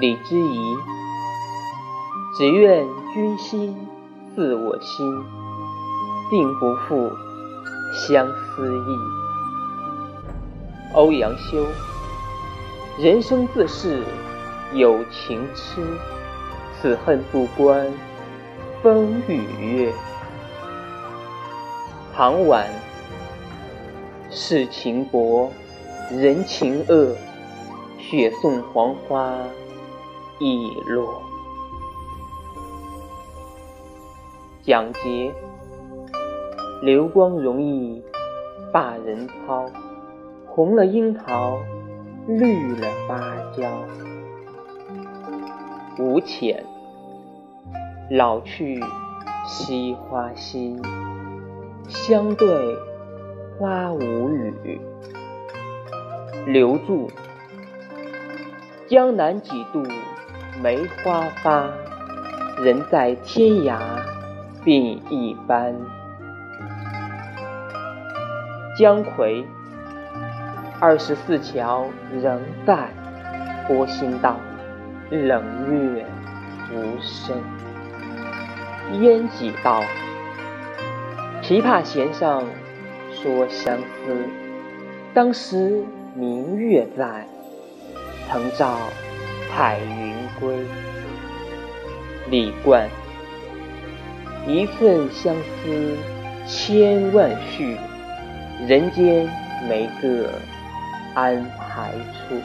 李之仪，只愿君心似我心，定不负相思意。欧阳修，人生自是有情痴，此恨不关风雨月。唐婉，世情薄，人情恶，雪送黄花。已落。蒋捷，流光容易把人抛，红了樱桃，绿了芭蕉。吴潜，老去惜花心，相对花无语。留住，江南几度。梅花发，人在天涯鬓一斑。姜夔，二十四桥仍在，波心道，冷月无声。烟几道，琵琶弦上说相思，当时明月在，曾照。彩云归，李冠。一寸相思千万绪，人间没个安排处。